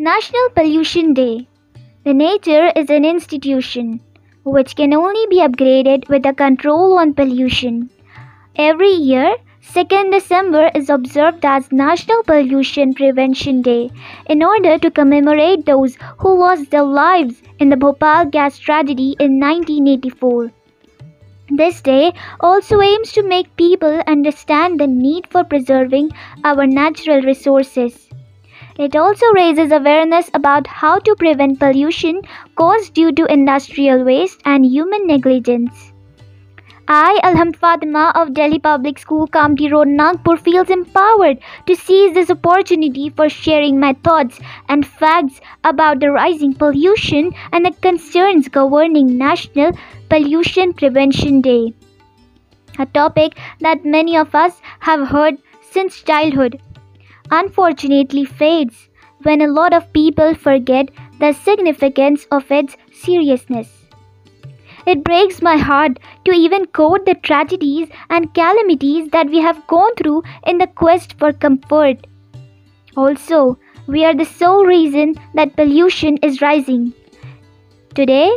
National Pollution Day. The nature is an institution which can only be upgraded with a control on pollution. Every year, 2nd December is observed as National Pollution Prevention Day in order to commemorate those who lost their lives in the Bhopal gas tragedy in 1984. This day also aims to make people understand the need for preserving our natural resources. It also raises awareness about how to prevent pollution caused due to industrial waste and human negligence. I, Alham Fatima of Delhi Public School, Kamptee Road, Nagpur, feels empowered to seize this opportunity for sharing my thoughts and facts about the rising pollution and the concerns governing National Pollution Prevention Day. A topic that many of us have heard since childhood unfortunately fades when a lot of people forget the significance of its seriousness. It breaks my heart to even quote the tragedies and calamities that we have gone through in the quest for comfort. Also, we are the sole reason that pollution is rising. Today,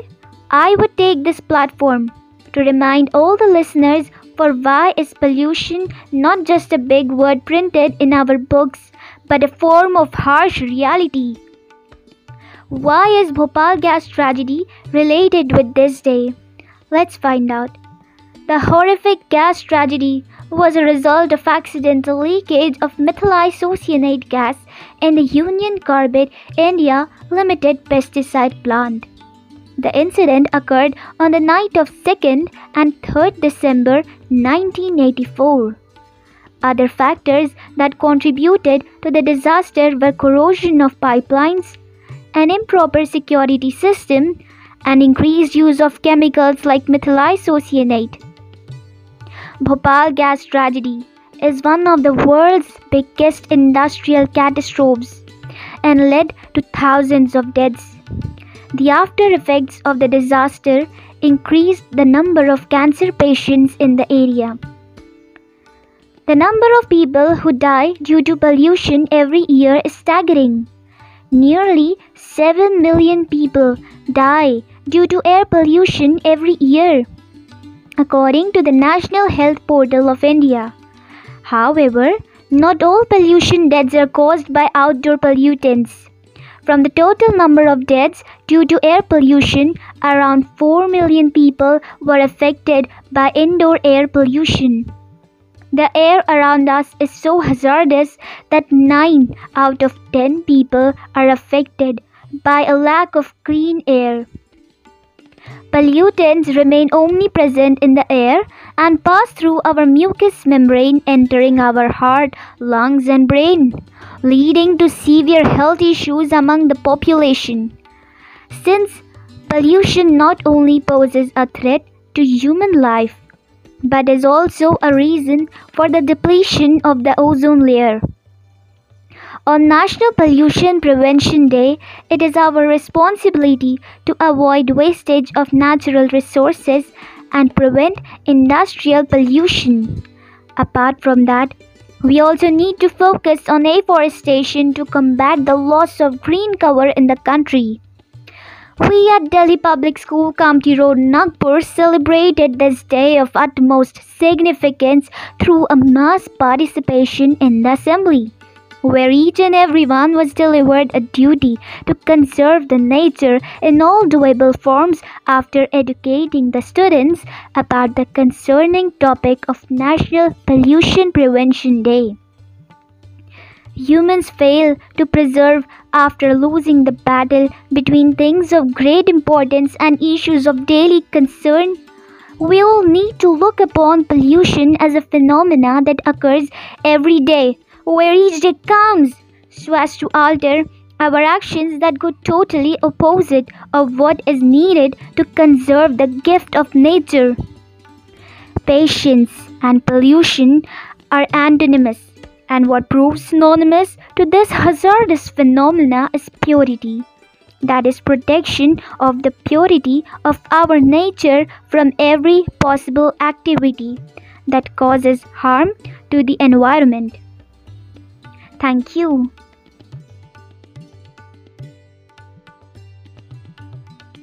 I would take this platform to remind all the listeners for why is pollution not just a big word printed in our books, but a form of harsh reality? Why is Bhopal gas tragedy related with this day? Let's find out. The horrific gas tragedy was a result of accidental leakage of methyl isocyanate gas in the Union Carbide India Limited pesticide plant. The incident occurred on the night of 2nd and 3rd December 1984. Other factors that contributed to the disaster were corrosion of pipelines, an improper security system, and increased use of chemicals like methyl isocyanate. Bhopal gas tragedy is one of the world's biggest industrial catastrophes and led to thousands of deaths. The after effects of the disaster increased the number of cancer patients in the area. The number of people who die due to pollution every year is staggering. Nearly 7 million people die due to air pollution every year, according to the National Health Portal of India. However, not all pollution deaths are caused by outdoor pollutants. From the total number of deaths due to air pollution, around 4 million people were affected by indoor air pollution. The air around us is so hazardous that 9 out of 10 people are affected by a lack of clean air. Pollutants remain omnipresent in the air and pass through our mucous membrane, entering our heart, lungs, and brain, leading to severe health issues among the population. Since pollution not only poses a threat to human life, but is also a reason for the depletion of the ozone layer. On National Pollution Prevention Day, it is our responsibility to avoid wastage of natural resources and prevent industrial pollution. Apart from that, we also need to focus on afforestation to combat the loss of green cover in the country. We at Delhi Public School, Kamptee Road, Nagpur celebrated this day of utmost significance through a mass participation in the assembly where each and everyone was delivered a duty to conserve the nature in all doable forms after educating the students about the concerning topic of National Pollution Prevention Day. Humans fail to preserve after losing the battle between things of great importance and issues of daily concern we all need to look upon pollution as a phenomena that occurs every day where each day comes so as to alter our actions that go totally opposite of what is needed to conserve the gift of nature. Patience and pollution are antonymous, and what proves synonymous to this hazardous phenomena is purity. That is protection of the purity of our nature from every possible activity that causes harm to the environment. Thank you.